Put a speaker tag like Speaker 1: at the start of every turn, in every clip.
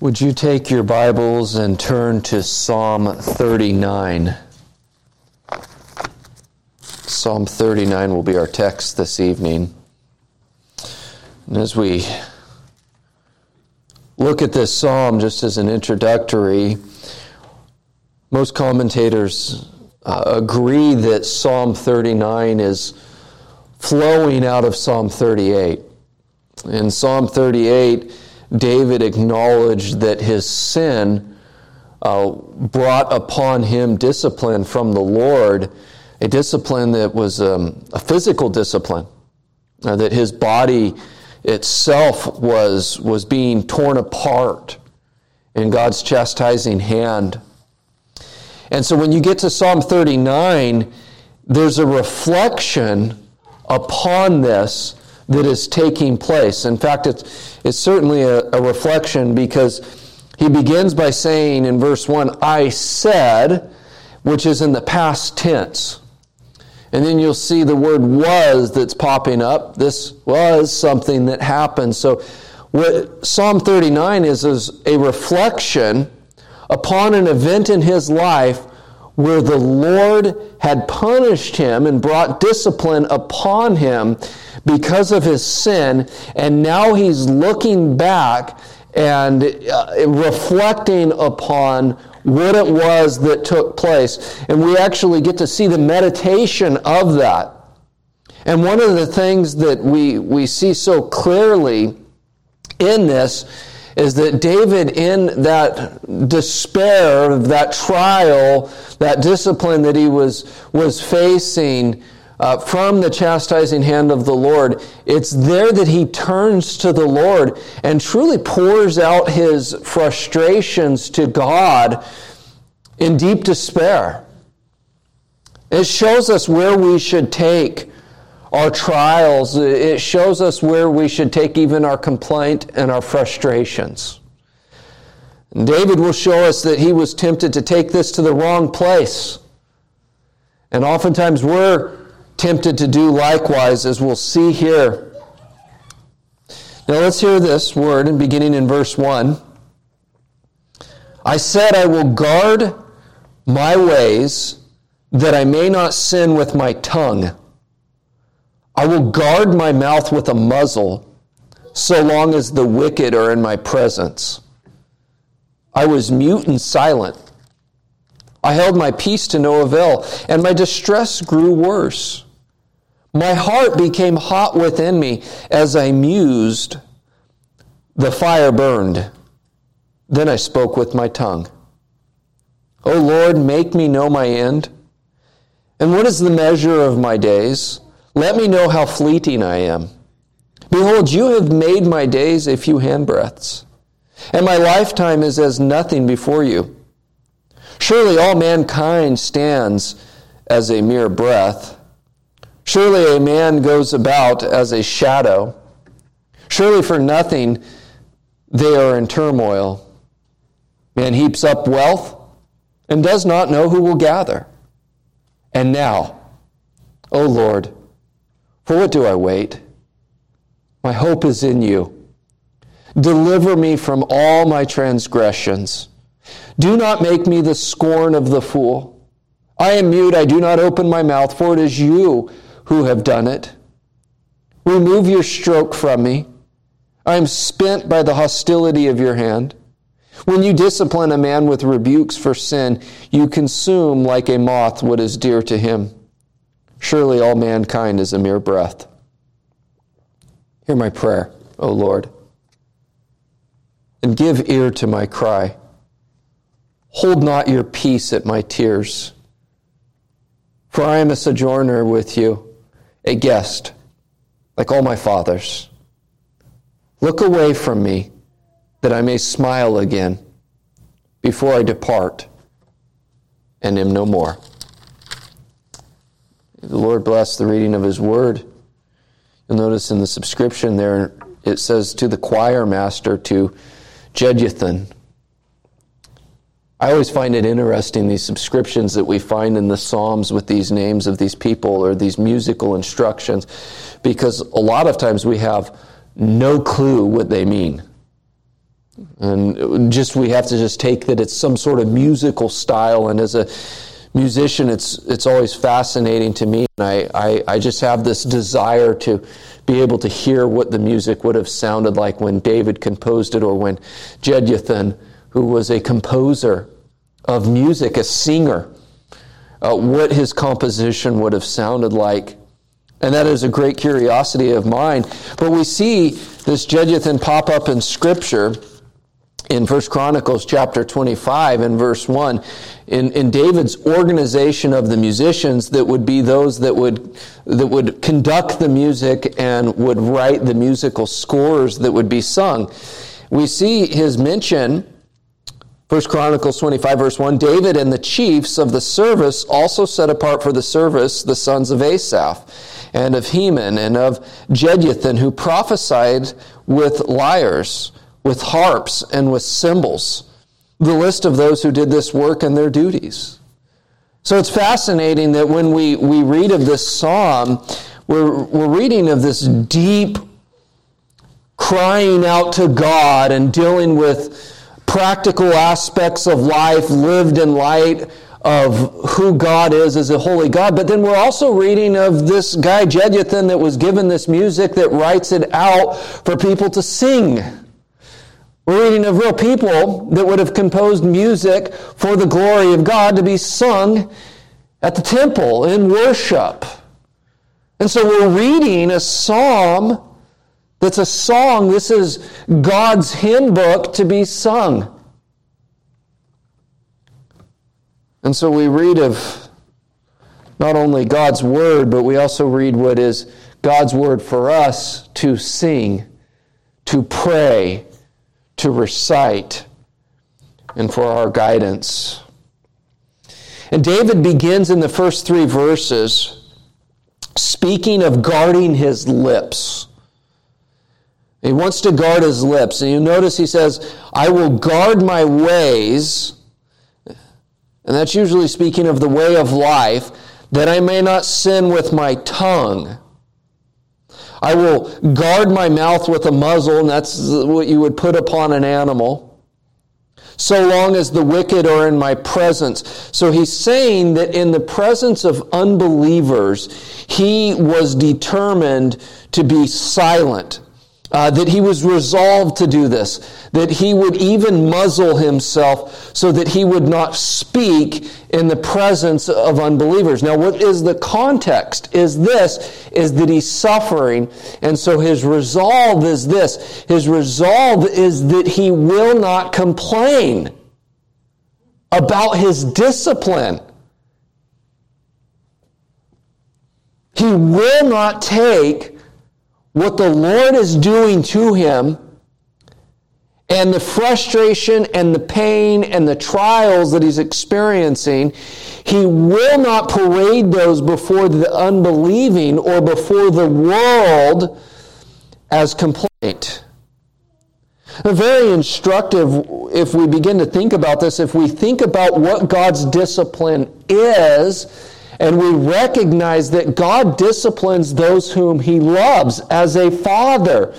Speaker 1: Would you take your Bibles and turn to Psalm 39? Psalm 39 will be our text this evening. And as we look at this psalm just as an introductory, most commentators uh, agree that Psalm 39 is flowing out of Psalm 38. In Psalm 38, David acknowledged that his sin uh, brought upon him discipline from the Lord, a discipline that was um, a physical discipline, uh, that his body itself was, was being torn apart in God's chastising hand. And so when you get to Psalm 39, there's a reflection upon this that is taking place. In fact, it's, it's certainly a, a reflection because he begins by saying in verse 1, I said, which is in the past tense. And then you'll see the word was that's popping up. This was something that happened. So, what Psalm 39 is, is a reflection upon an event in his life where the Lord had punished him and brought discipline upon him because of his sin, and now he's looking back and uh, reflecting upon what it was that took place. And we actually get to see the meditation of that. And one of the things that we, we see so clearly in this is that David, in that despair, that trial, that discipline that he was, was facing uh, from the chastising hand of the Lord, it's there that he turns to the Lord and truly pours out his frustrations to God in deep despair. It shows us where we should take our trials. It shows us where we should take even our complaint and our frustrations. David will show us that he was tempted to take this to the wrong place. And oftentimes we're tempted to do likewise, as we'll see here. Now let's hear this word, and beginning in verse 1. I said, I will guard my ways that I may not sin with my tongue. I will guard my mouth with a muzzle so long as the wicked are in my presence. I was mute and silent. I held my peace to no avail, and my distress grew worse. My heart became hot within me as I mused. The fire burned. Then I spoke with my tongue. O Lord, make me know my end. And what is the measure of my days? Let me know how fleeting I am. Behold, you have made my days a few handbreadths, and my lifetime is as nothing before you. Surely all mankind stands as a mere breath. Surely a man goes about as a shadow. Surely for nothing they are in turmoil. Man heaps up wealth and does not know who will gather. And now, O Lord, for what do I wait? My hope is in you. Deliver me from all my transgressions. Do not make me the scorn of the fool. I am mute, I do not open my mouth, for it is you who have done it. Remove your stroke from me. I am spent by the hostility of your hand. When you discipline a man with rebukes for sin, you consume like a moth what is dear to him. Surely all mankind is a mere breath. Hear my prayer, O Lord, and give ear to my cry. Hold not your peace at my tears, for I am a sojourner with you, a guest, like all my fathers. Look away from me, that I may smile again before I depart and am no more. The Lord bless the reading of His Word. You'll notice in the subscription there, it says to the choir master, to Jeduthun. I always find it interesting, these subscriptions that we find in the Psalms with these names of these people or these musical instructions, because a lot of times we have no clue what they mean. And just we have to just take that it's some sort of musical style. And as a musician, it's it's always fascinating to me. And I, I, I just have this desire to be able to hear what the music would have sounded like when David composed it or when Jeduthun, who was a composer of music, a singer, uh, what his composition would have sounded like. And that is a great curiosity of mine. But we see this Jeduthun pop up in Scripture in 1 Chronicles chapter 25 and verse 1 in, in David's organization of the musicians that would be those that would that would conduct the music and would write the musical scores that would be sung. We see his mention 1 Chronicles 25 verse 1 David and the chiefs of the service also set apart for the service the sons of Asaph and of Heman and of Jeduthun who prophesied with lyres with harps and with cymbals. The list of those who did this work and their duties. So it's fascinating that when we, we read of this psalm, we're, we're reading of this deep crying out to God and dealing with practical aspects of life lived in light of who God is as a holy God. But then we're also reading of this guy, Jeduthun, that was given this music that writes it out for people to sing. We're reading of real people that would have composed music for the glory of God to be sung at the temple in worship. And so we're reading a psalm that's a song. This is God's hymn book to be sung. And so we read of not only God's word, but we also read what is God's word for us to sing, to pray, to recite and for our guidance. And David begins in the first three verses speaking of guarding his lips. He wants to guard his lips. And you notice he says, I will guard my ways. And that's usually speaking of the way of life, that I may not sin with my tongue. I will guard my mouth with a muzzle, and that's what you would put upon an animal. So long as the wicked are in my presence. So he's saying that in the presence of unbelievers, he was determined to be silent uh, that he was resolved to do this, that he would even muzzle himself so that he would not speak in the presence of unbelievers. Now, what is the context? Is this, is that he's suffering, and so his resolve is this. His resolve is that he will not complain about his discipline. He will not take what the Lord is doing to him and the frustration and the pain and the trials that he's experiencing, he will not parade those before the unbelieving or before the world as complaint. Very instructive if we begin to think about this, if we think about what God's discipline is and we recognize that God disciplines those whom He loves as a father.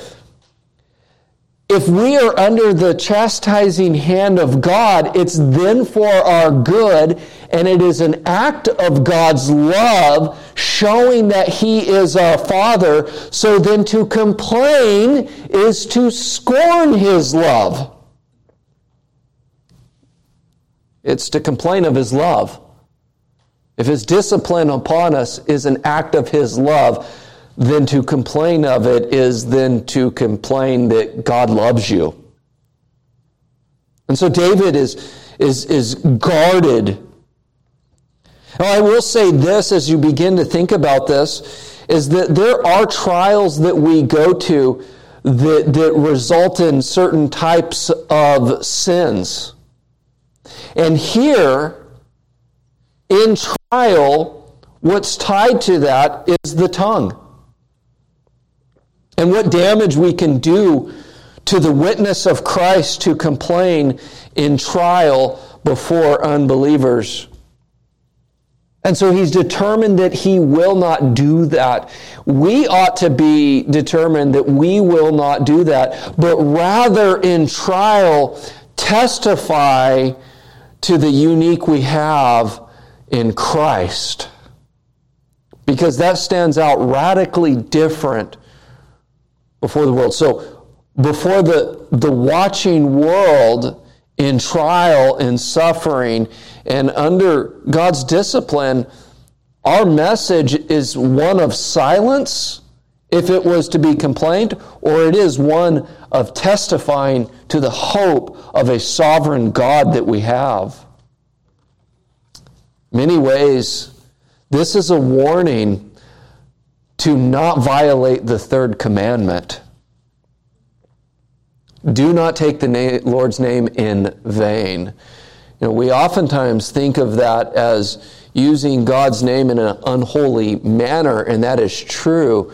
Speaker 1: If we are under the chastising hand of God, it's then for our good, and it is an act of God's love showing that He is our Father. So then to complain is to scorn His love. It's to complain of His love. If his discipline upon us is an act of his love, then to complain of it is then to complain that God loves you. And so David is, is, is guarded. Now, I will say this as you begin to think about this is that there are trials that we go to that, that result in certain types of sins. And here, in trial, what's tied to that is the tongue. And what damage we can do to the witness of Christ to complain in trial before unbelievers. And so he's determined that he will not do that. We ought to be determined that we will not do that, but rather in trial testify to the unique we have in Christ. Because that stands out radically different before the world. So, before the, the watching world in trial and suffering and under God's discipline, our message is one of silence if it was to be complained, or it is one of testifying to the hope of a sovereign God that we have. Many ways, this is a warning to not violate the third commandment. Do not take the na- Lord's name in vain. You know, we oftentimes think of that as using God's name in an unholy manner, and that is true.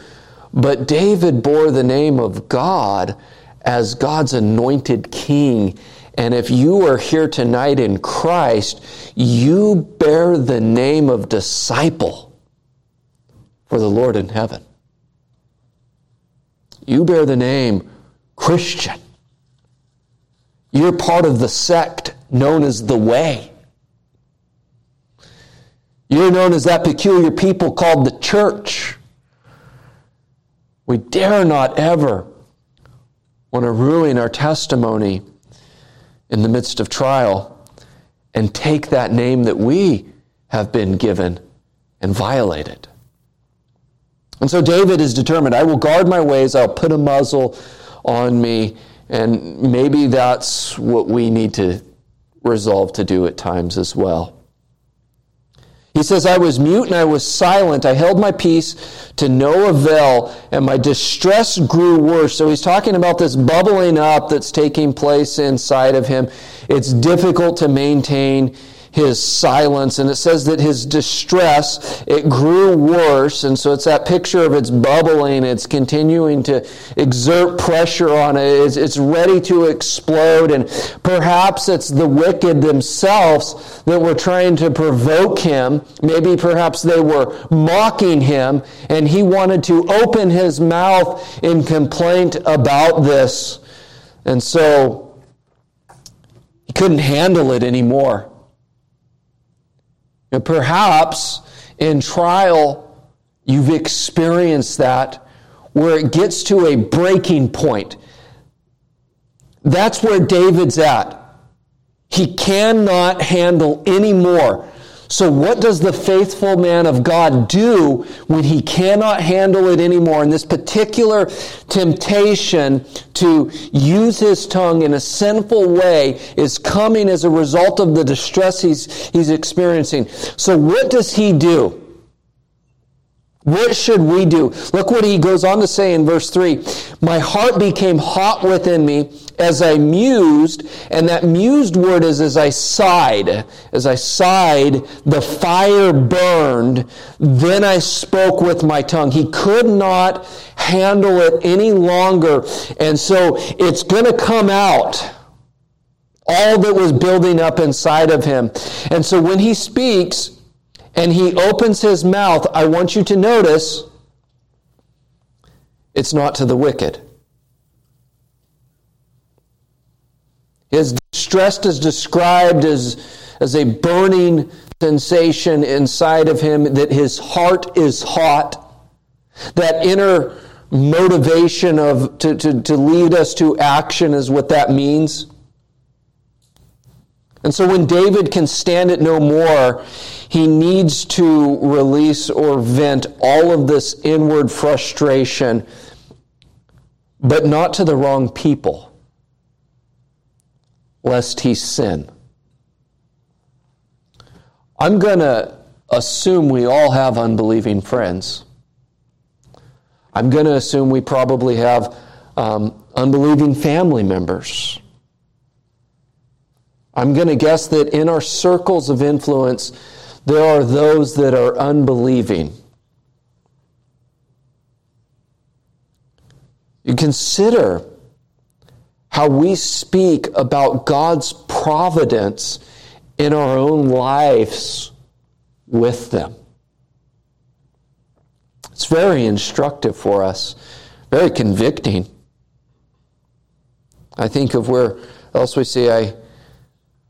Speaker 1: But David bore the name of God as God's anointed king. And if you are here tonight in Christ, you bear the name of disciple for the Lord in heaven. You bear the name Christian. You're part of the sect known as the Way. You're known as that peculiar people called the church. We dare not ever want to ruin our testimony in the midst of trial and take that name that we have been given and violate it. And so David is determined I will guard my ways, I'll put a muzzle on me, and maybe that's what we need to resolve to do at times as well. He says, I was mute and I was silent. I held my peace to no avail, and my distress grew worse. So he's talking about this bubbling up that's taking place inside of him. It's difficult to maintain his silence and it says that his distress it grew worse and so it's that picture of it's bubbling it's continuing to exert pressure on it it's, it's ready to explode and perhaps it's the wicked themselves that were trying to provoke him. Maybe perhaps they were mocking him and he wanted to open his mouth in complaint about this. And so he couldn't handle it anymore perhaps in trial, you've experienced that where it gets to a breaking point. That's where David's at. He cannot handle anymore. So, what does the faithful man of God do when he cannot handle it anymore? And this particular temptation to use his tongue in a sinful way is coming as a result of the distress he's, he's experiencing. So, what does he do? What should we do? Look what he goes on to say in verse 3 My heart became hot within me as I mused, and that mused word is as I sighed. As I sighed, the fire burned. Then I spoke with my tongue. He could not handle it any longer, and so it's going to come out all that was building up inside of him. And so when he speaks, and he opens his mouth, I want you to notice it's not to the wicked. His distress is described as, as a burning sensation inside of him, that his heart is hot, that inner motivation of to, to, to lead us to action is what that means. And so when David can stand it no more, he needs to release or vent all of this inward frustration, but not to the wrong people, lest he sin. I'm going to assume we all have unbelieving friends. I'm going to assume we probably have um, unbelieving family members. I'm going to guess that in our circles of influence, there are those that are unbelieving. You consider how we speak about God's providence in our own lives with them. It's very instructive for us, very convicting. I think of where else we see, I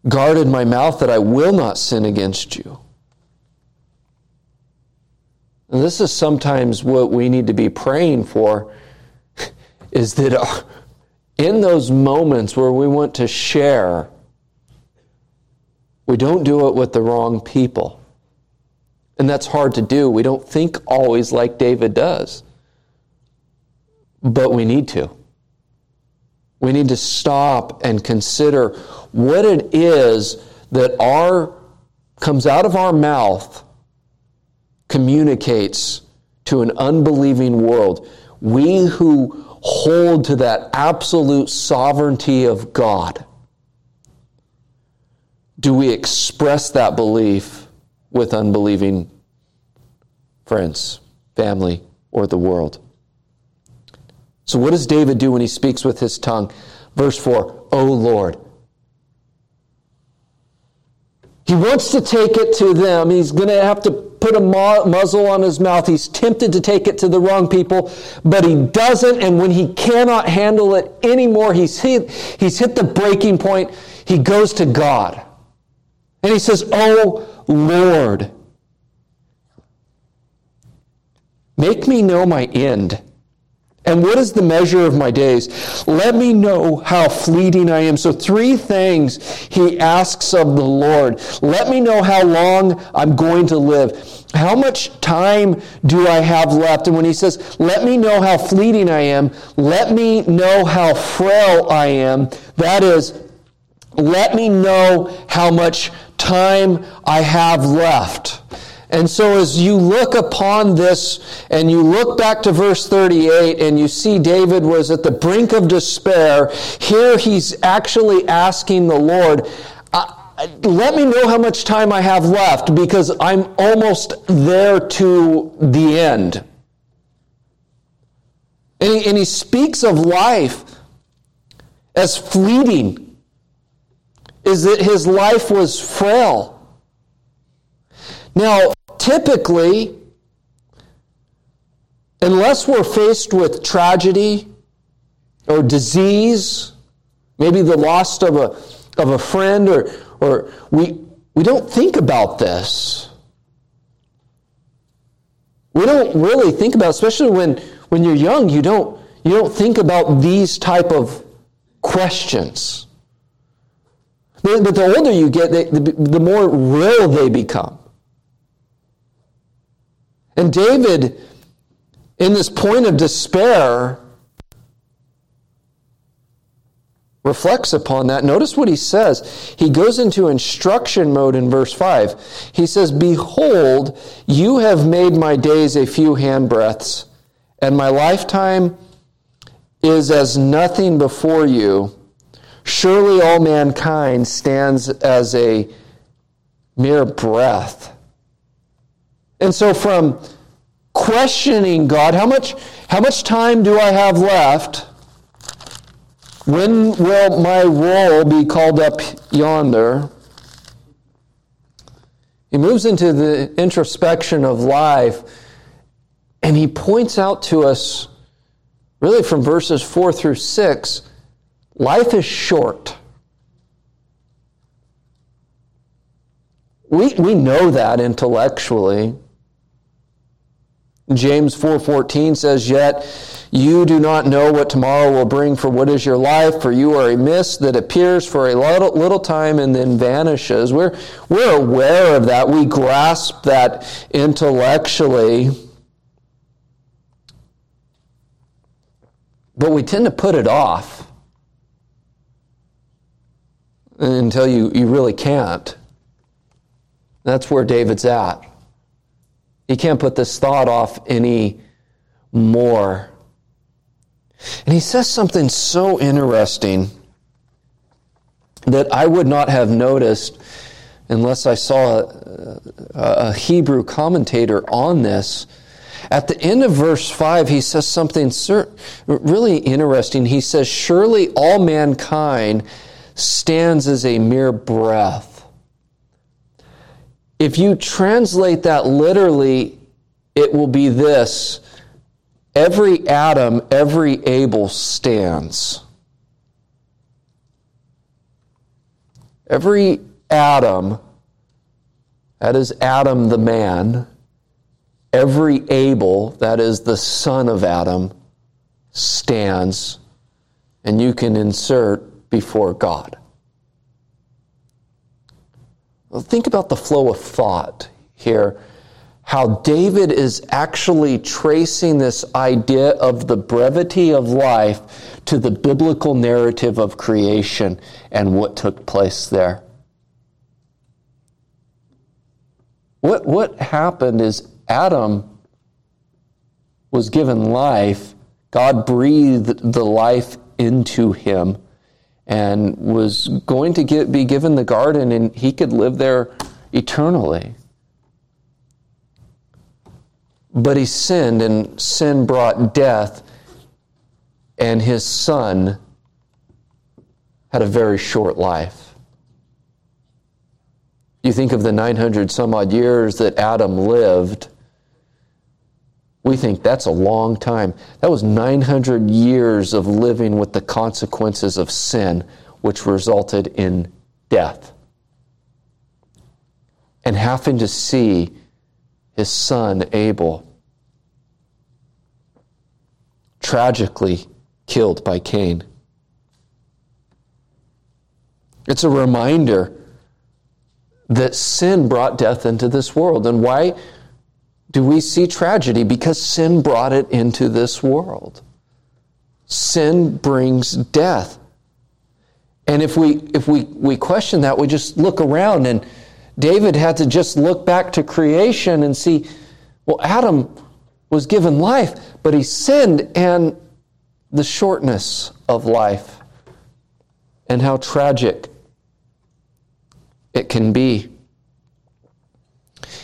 Speaker 1: guarded my mouth that I will not sin against you. And this is sometimes what we need to be praying for is that uh, in those moments where we want to share, we don't do it with the wrong people. And that's hard to do. We don't think always like David does. But we need to. We need to stop and consider what it is that our comes out of our mouth communicates to an unbelieving world. We who hold to that absolute sovereignty of God, do we express that belief with unbelieving friends, family, or the world? So, what does David do when he speaks with his tongue? Verse 4 O Lord. He wants to take it to them. He's going to have to put a muzzle on his mouth. He's tempted to take it to the wrong people, but he doesn't. And when he cannot handle it anymore, he's hit, he's hit the breaking point. He goes to God. And he says, Oh Lord, make me know my end and what is the measure of my days? Let me know how fleeting I am. So, three things he asks of the Lord. Let me know how long I'm going to live. How much time do I have left? And when he says, Let me know how fleeting I am, let me know how frail I am, that is, let me know how much time I have left. And so, as you look upon this and you look back to verse 38 and you see David was at the brink of despair, here he's actually asking the Lord, let me know how much time I have left because I'm almost there to the end. And he, and he speaks of life as fleeting, is that his life was frail. Now, typically, unless we're faced with tragedy or disease, maybe the loss of a, of a friend, or, or we, we don't think about this. We don't really think about, especially when, when you're young, you don't, you don't think about these type of questions. But the older you get, the more real they become. And David, in this point of despair, reflects upon that. Notice what he says. He goes into instruction mode in verse 5. He says, Behold, you have made my days a few handbreadths, and my lifetime is as nothing before you. Surely all mankind stands as a mere breath. And so from questioning God, how much, how much time do I have left? When will my roll be called up yonder? He moves into the introspection of life and he points out to us, really from verses 4 through 6, life is short. We, we know that intellectually. James 4:14 says, "Yet you do not know what tomorrow will bring, for what is your life? For you are a mist that appears for a little, little time and then vanishes." We're, we're aware of that. We grasp that intellectually. But we tend to put it off until you, you really can't. That's where David's at. He can't put this thought off any more. And he says something so interesting that I would not have noticed unless I saw uh, a, a, Hebrew commentator on this. At the end of verse 5, he says something really interesting. He says, Surely all mankind stands as a mere breath. If you translate that literally, it will be this every Adam, every Abel stands. Every Adam, that is Adam the man, every Abel, that is the son of Adam, stands, and you can insert before God. Well, think about the flow of thought here. How David is actually tracing this idea of the brevity of life to the biblical narrative of creation and what took place there. What, what happened is Adam was given life, God breathed the life into him and was going to get, be given the garden and he could live there eternally. But he sinned, and sin brought death, and his son had a very short life. You think of the 900 some odd years that Adam lived, we think that's a long time. That was 900 years of living with the consequences of sin, which resulted in death. And having to see his son Abel tragically killed by Cain. It's a reminder that sin brought death into this world. And why do we see tragedy? Because sin brought it into this world. Sin brings death. And if we if we, we question that, we just look around and David had to just look back to creation and see, well, Adam was given life, but he sinned and the shortness of life and how tragic it can be.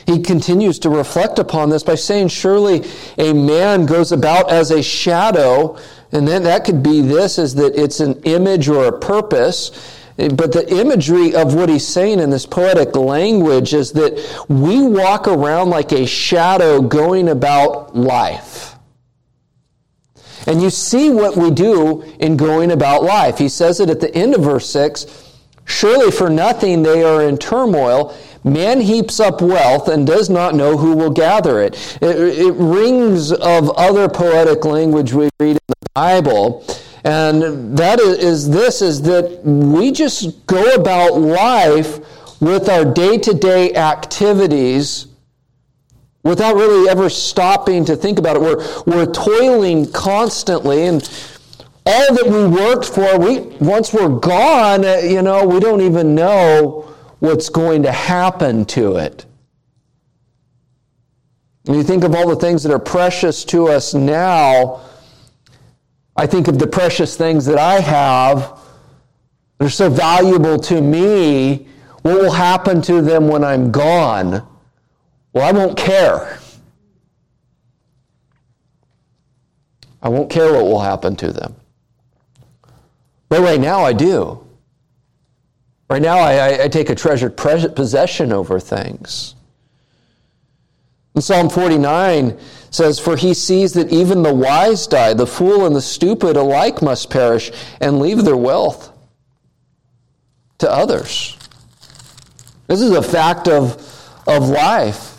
Speaker 1: He continues to reflect upon this by saying, Surely a man goes about as a shadow, and then that could be this is that it's an image or a purpose. But the imagery of what he's saying in this poetic language is that we walk around like a shadow going about life. And you see what we do in going about life. He says it at the end of verse 6 Surely for nothing they are in turmoil. Man heaps up wealth and does not know who will gather it. It, it rings of other poetic language we read in the Bible. And that is this is that we just go about life with our day to day activities without really ever stopping to think about it. We're, we're toiling constantly and all that we worked for, we, once we're gone, uh, you know, we don't even know what's going to happen to it. When you think of all the things that are precious to us now, I think of the precious things that I have. They're so valuable to me. What will happen to them when I'm gone? Well, I won't care. I won't care what will happen to them. But right now I do. Right now I, I take a treasured possession over things. And Psalm 49 says, For he sees that even the wise die, the fool and the stupid alike must perish and leave their wealth to others. This is a fact of, of life.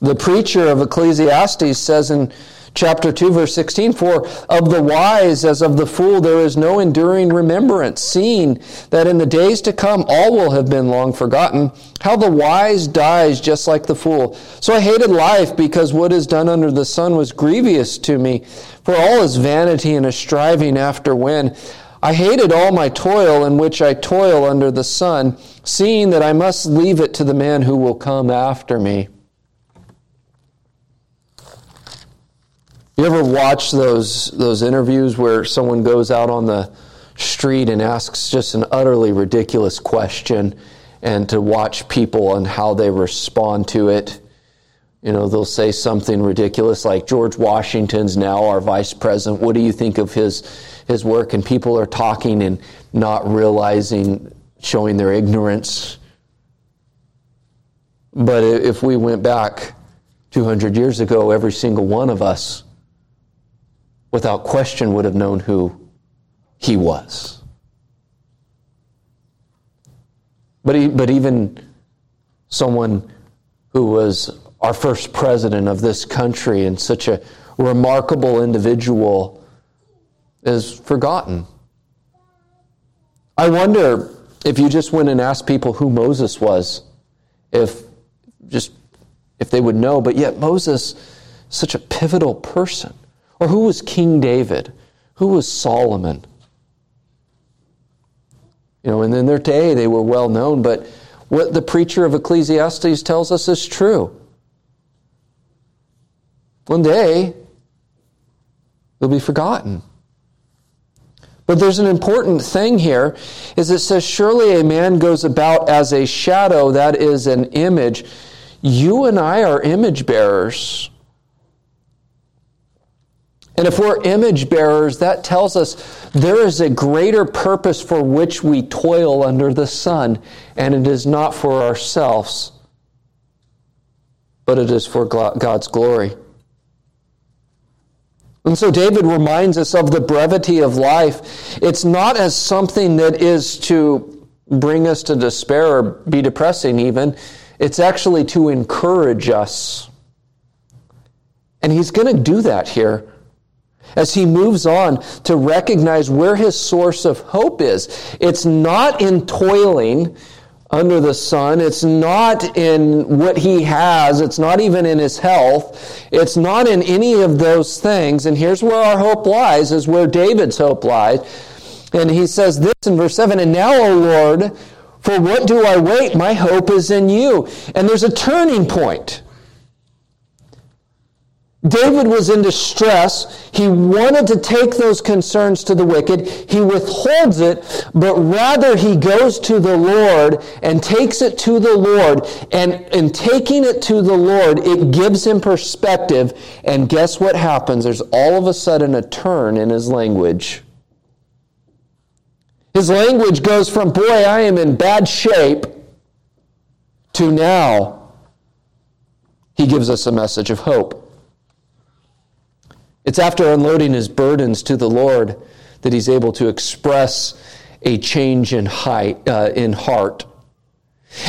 Speaker 1: The preacher of Ecclesiastes says in chapter 2 verse 16 for of the wise as of the fool there is no enduring remembrance seeing that in the days to come all will have been long forgotten. How the wise dies just like the fool. So i hated life because what is done under the sun was grievous to me. For all is vanity and a striving after wind. I hated all my toil in which I toil under the sun, seeing that I must leave it to the man who will come after me. You ever watch those those interviews where someone goes out on the street and asks just an utterly ridiculous question and to watch people and how they respond to it? You know, they'll say something ridiculous like George Washington's now our vice president. What do you think of his his work? And people are talking and not realizing, showing their ignorance. But if we went back 200 years ago, every single one of us, without question, would have known who he was. But, he, but even someone who was our first president of this country and such a remarkable individual is forgotten. I wonder if you just went and asked people who Moses was, if just if they would know, but yet Moses, such a pivotal person. Or who was King David? Who was Solomon? You know, and in their day they were well known, but what the preacher of Ecclesiastes tells us is true. One day, they'll be forgotten. But there's an important thing here is it says surely a man goes about as a shadow that is an image. You and I are image bearers. And if we're image bearers, that tells us there is a greater purpose for which we toil under the sun, and it is not for ourselves, but it is for God's glory. And so David reminds us of the brevity of life. It's not as something that is to bring us to despair or be depressing, even. It's actually to encourage us. And he's going to do that here as he moves on to recognize where his source of hope is. It's not in toiling under the sun. It's not in what he has. It's not even in his health. It's not in any of those things. And here's where our hope lies, is where David's hope lies. And he says this in verse 7 And now, O Lord, for what do I wait? My hope is in you. And there's a turning point. David was in distress. He wanted to take those concerns to the wicked. He withholds it, but rather he goes to the Lord and takes it to the Lord. And in taking it to the Lord, it gives him perspective. And guess what happens? There's all of a sudden a turn in his language. His language goes from, boy, I am in bad shape, to now he gives us a message of hope. It's after unloading his burdens to the Lord that he's able to express a change in, height, uh, in heart.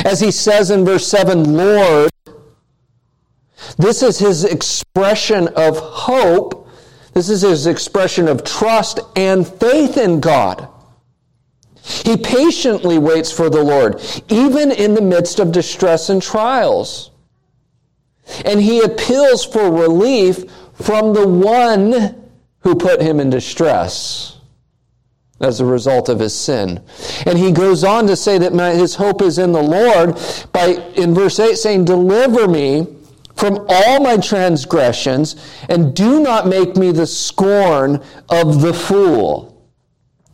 Speaker 1: As he says in verse 7, Lord, this is his expression of hope. This is his expression of trust and faith in God. He patiently waits for the Lord, even in the midst of distress and trials. And he appeals for relief from the one who put him in distress as a result of his sin. And he goes on to say that my, his hope is in the Lord by, in verse 8, saying, Deliver me from all my transgressions and do not make me the scorn of the fool.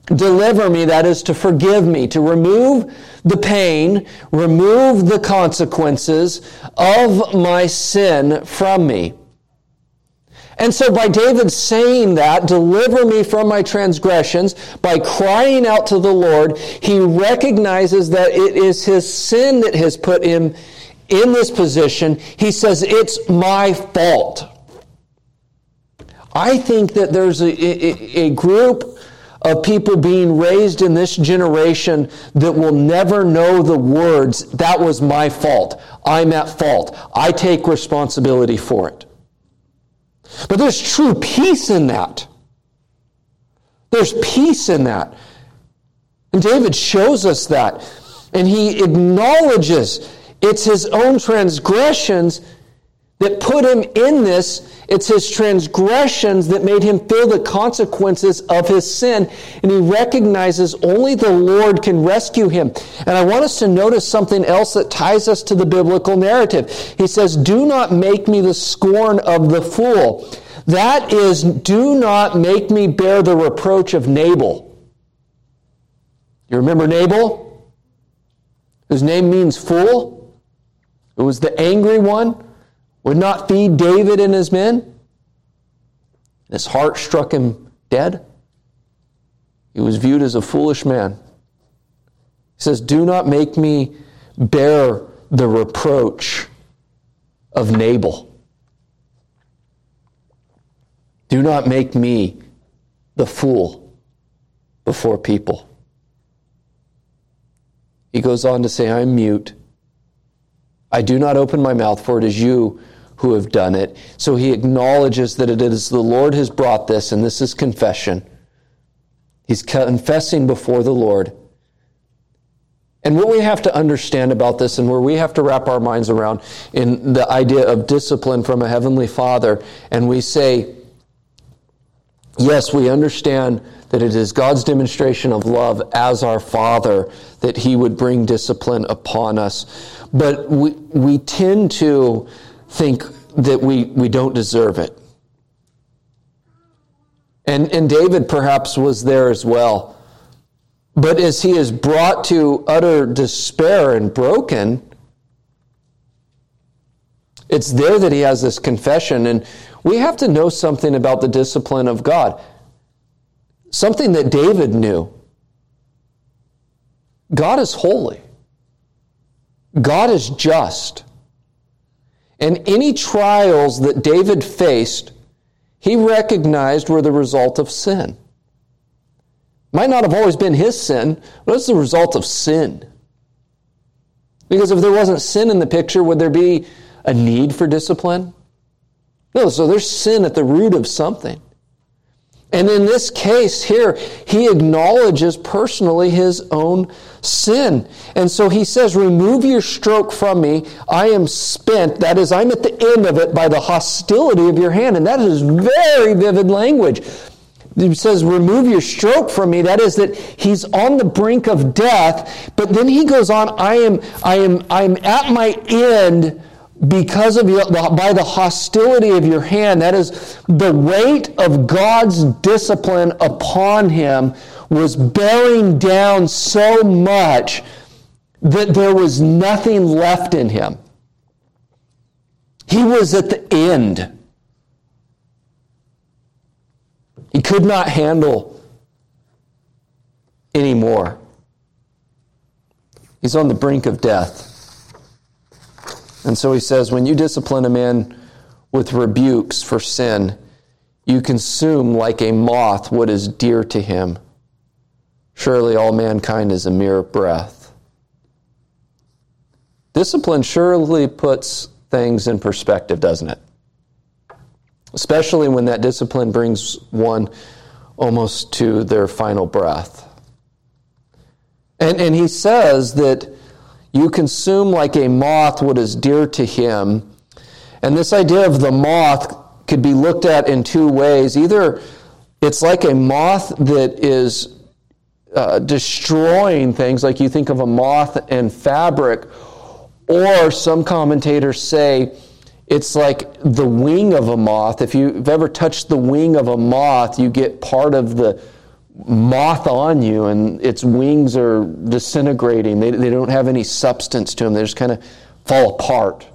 Speaker 1: Deliver me, that is to forgive me, to remove the pain, remove the consequences of my sin from me. And so, by David saying that, deliver me from my transgressions, by crying out to the Lord, he recognizes that it is his sin that has put him in this position. He says, It's my fault. I think that there's a, a, a group of people being raised in this generation that will never know the words, That was my fault. I'm at fault. I take responsibility for it. But there's true peace in that. There's peace in that. And David shows us that. And he acknowledges it's his own transgressions that put him in this. It's his transgressions that made him feel the consequences of his sin. And he recognizes only the Lord can rescue him. And I want us to notice something else that ties us to the biblical narrative. He says, Do not make me the scorn of the fool. That is, do not make me bear the reproach of Nabal. You remember Nabal? Whose name means fool? Who was the angry one? Would not feed David and his men. His heart struck him dead. He was viewed as a foolish man. He says, Do not make me bear the reproach of Nabal. Do not make me the fool before people. He goes on to say, I am mute. I do not open my mouth, for it is you who have done it. So he acknowledges that it is the Lord has brought this, and this is confession. He's confessing before the Lord. And what we have to understand about this, and where we have to wrap our minds around in the idea of discipline from a heavenly Father, and we say, yes, we understand that it is God's demonstration of love as our Father that He would bring discipline upon us. But we, we tend to think that we, we don't deserve it. And, and David perhaps was there as well. But as he is brought to utter despair and broken, it's there that he has this confession. And we have to know something about the discipline of God, something that David knew. God is holy, God is just. And any trials that David faced, he recognized were the result of sin. Might not have always been his sin, but it's the result of sin. Because if there wasn't sin in the picture, would there be a need for discipline? No, so there's sin at the root of something. And in this case here, he acknowledges personally his own sin. And so he says, Remove your stroke from me. I am spent. That is, I'm at the end of it by the hostility of your hand. And that is very vivid language. He says, Remove your stroke from me. That is, that he's on the brink of death. But then he goes on, I am, I am, I am at my end because of your, by the hostility of your hand, that is, the weight of God's discipline upon him was bearing down so much that there was nothing left in him. He was at the end. He could not handle anymore. He's on the brink of death. And so he says, when you discipline a man with rebukes for sin, you consume like a moth what is dear to him. Surely all mankind is a mere breath. Discipline surely puts things in perspective, doesn't it? Especially when that discipline brings one almost to their final breath. And, and he says that you consume like a moth what is dear to him. And this idea of the moth could be looked at in two ways. Either it's like a moth that is uh, destroying things, like you think of a moth and fabric, or some commentators say it's like the wing of a moth. If you've ever touched the wing of a moth, you get part of the moth on you and its wings are disintegrating. They, they don't have any substance to them, they just kind of fall apart.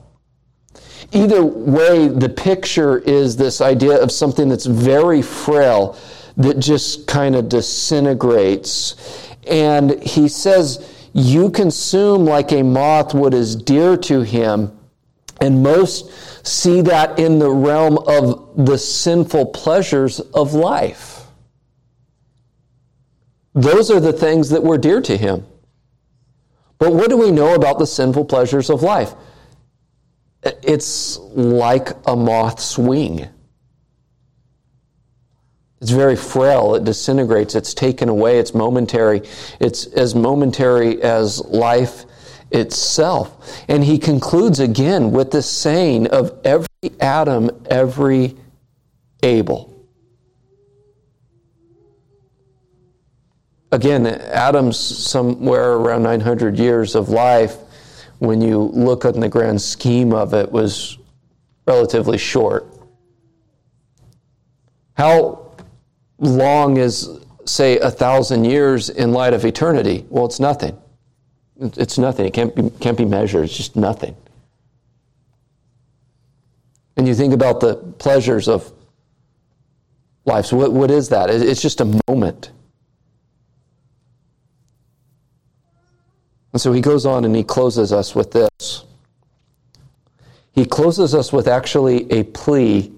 Speaker 1: Either way, the picture is this idea of something that's very frail that just kind of disintegrates. And he says, You consume like a moth what is dear to him. And most see that in the realm of the sinful pleasures of life. Those are the things that were dear to him. But what do we know about the sinful pleasures of life? It's like a moth's wing. It's very frail. It disintegrates. It's taken away. It's momentary. It's as momentary as life itself. And he concludes again with the saying of every Adam, every Abel. Again, Adam's somewhere around 900 years of life, when you look at the grand scheme of it, was relatively short. How long is, say, a thousand years in light of eternity? Well, it's nothing. It's nothing. It can't be, can't be measured. It's just nothing. And you think about the pleasures of life. So, what, what is that? It's just a moment. And so he goes on and he closes us with this. He closes us with actually a plea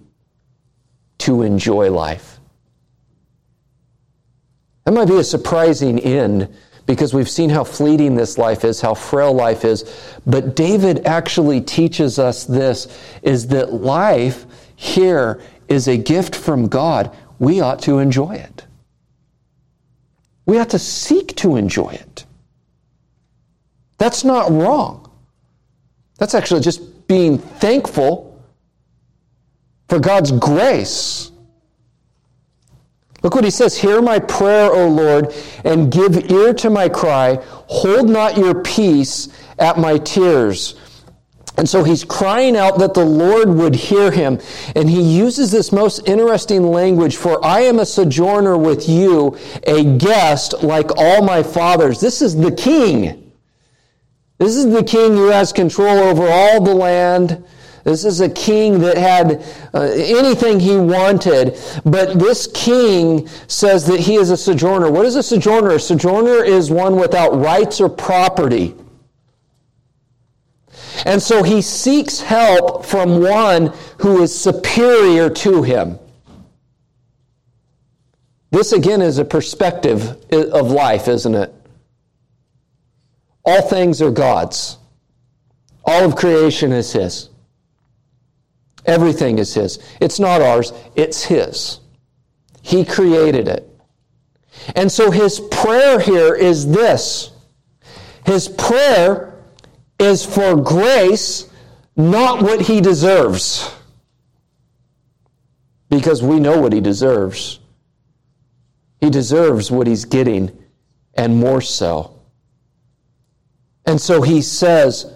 Speaker 1: to enjoy life. That might be a surprising end because we've seen how fleeting this life is, how frail life is. But David actually teaches us this is that life here is a gift from God. We ought to enjoy it. We ought to seek to enjoy it. That's not wrong. That's actually just being thankful for God's grace. Look what he says Hear my prayer, O Lord, and give ear to my cry. Hold not your peace at my tears. And so he's crying out that the Lord would hear him. And he uses this most interesting language for I am a sojourner with you, a guest like all my fathers. This is the king. This is the king who has control over all the land. This is a king that had uh, anything he wanted, but this king says that he is a sojourner. What is a sojourner? A sojourner is one without rights or property. And so he seeks help from one who is superior to him. This again is a perspective of life, isn't it? All things are God's. All of creation is His. Everything is His. It's not ours, it's His. He created it. And so His prayer here is this His prayer is for grace, not what He deserves. Because we know what He deserves. He deserves what He's getting, and more so. And so he says,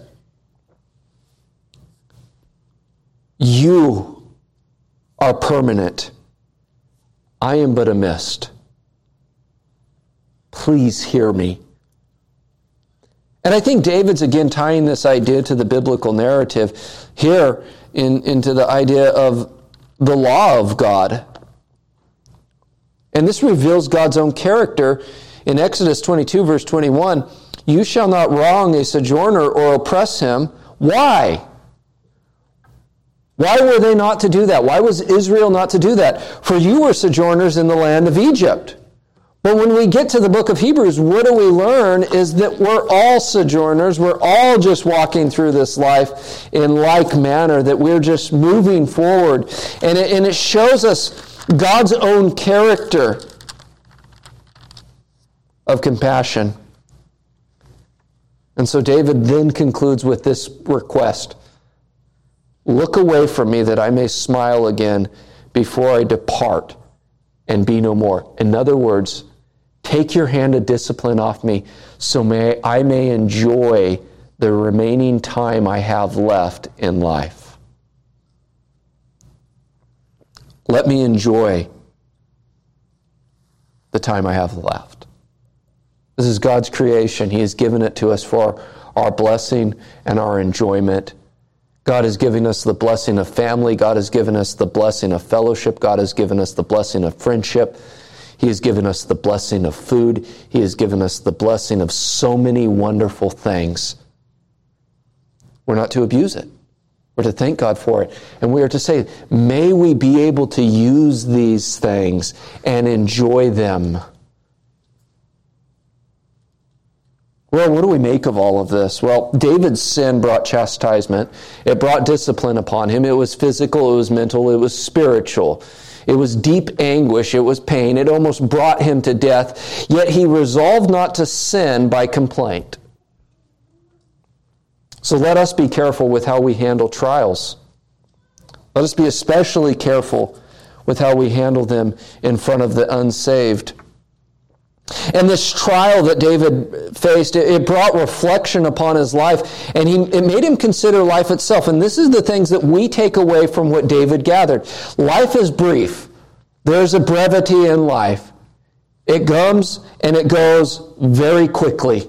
Speaker 1: You are permanent. I am but a mist. Please hear me. And I think David's again tying this idea to the biblical narrative here in, into the idea of the law of God. And this reveals God's own character in Exodus 22, verse 21. You shall not wrong a sojourner or oppress him. Why? Why were they not to do that? Why was Israel not to do that? For you were sojourners in the land of Egypt. But when we get to the book of Hebrews, what do we learn is that we're all sojourners. We're all just walking through this life in like manner, that we're just moving forward. And it, and it shows us God's own character of compassion. And so David then concludes with this request Look away from me that I may smile again before I depart and be no more. In other words, take your hand of discipline off me so may I may enjoy the remaining time I have left in life. Let me enjoy the time I have left. This is God's creation. He has given it to us for our blessing and our enjoyment. God has given us the blessing of family. God has given us the blessing of fellowship. God has given us the blessing of friendship. He has given us the blessing of food. He has given us the blessing of so many wonderful things. We're not to abuse it. We're to thank God for it. And we are to say, may we be able to use these things and enjoy them Well, what do we make of all of this? Well, David's sin brought chastisement. It brought discipline upon him. It was physical, it was mental, it was spiritual. It was deep anguish, it was pain. It almost brought him to death. Yet he resolved not to sin by complaint. So let us be careful with how we handle trials. Let us be especially careful with how we handle them in front of the unsaved. And this trial that David faced, it brought reflection upon his life, and he, it made him consider life itself. And this is the things that we take away from what David gathered. Life is brief. There's a brevity in life. It comes and it goes very quickly.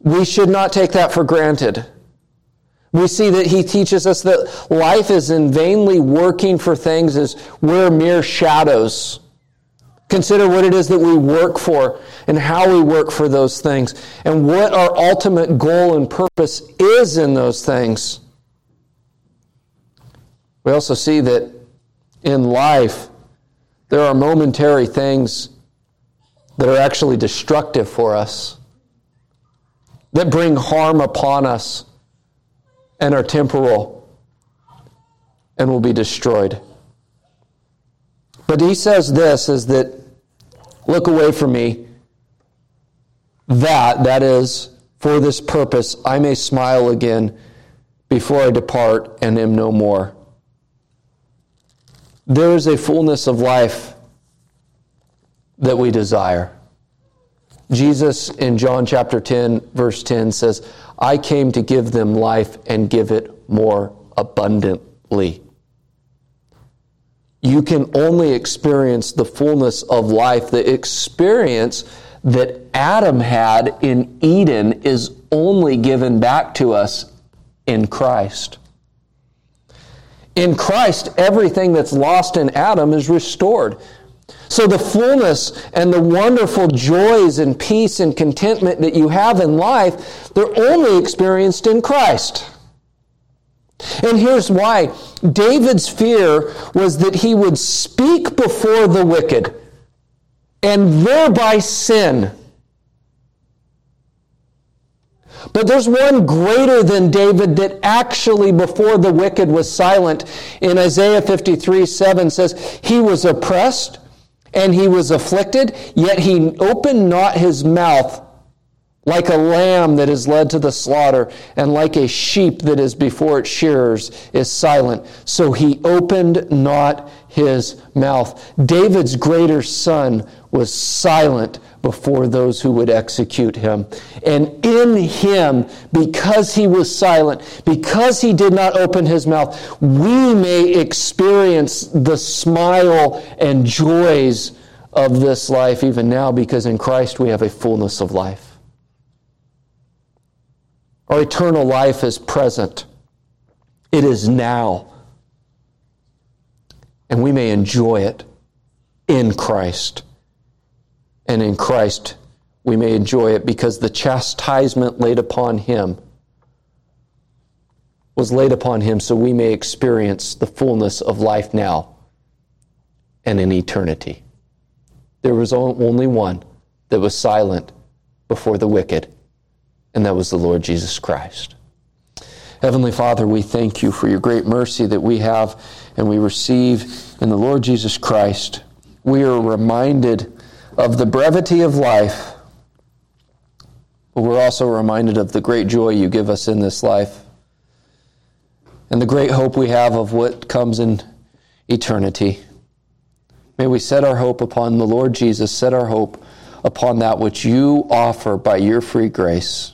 Speaker 1: We should not take that for granted. We see that he teaches us that life is in vainly working for things as we're mere shadows Consider what it is that we work for and how we work for those things and what our ultimate goal and purpose is in those things. We also see that in life, there are momentary things that are actually destructive for us, that bring harm upon us and are temporal and will be destroyed. But he says this is that look away from me that that is for this purpose I may smile again before I depart and am no more. There is a fullness of life that we desire. Jesus in John chapter 10, verse 10 says, I came to give them life and give it more abundantly. You can only experience the fullness of life. The experience that Adam had in Eden is only given back to us in Christ. In Christ, everything that's lost in Adam is restored. So, the fullness and the wonderful joys and peace and contentment that you have in life, they're only experienced in Christ. And here's why David's fear was that he would speak before the wicked and thereby sin. But there's one greater than David that actually before the wicked was silent. In Isaiah 53 7 says, He was oppressed and he was afflicted, yet he opened not his mouth like a lamb that is led to the slaughter, and like a sheep that is before its shearers is silent. So he opened not his mouth. David's greater son was silent before those who would execute him. And in him, because he was silent, because he did not open his mouth, we may experience the smile and joys of this life even now, because in Christ we have a fullness of life. Our eternal life is present, it is now. And we may enjoy it in Christ and in Christ we may enjoy it because the chastisement laid upon him was laid upon him so we may experience the fullness of life now and in eternity. There was only one that was silent before the wicked, and that was the Lord Jesus Christ. Heavenly Father, we thank you for your great mercy that we have and we receive in the Lord Jesus Christ. We are reminded of the brevity of life, but we're also reminded of the great joy you give us in this life and the great hope we have of what comes in eternity. May we set our hope upon the Lord Jesus, set our hope upon that which you offer by your free grace.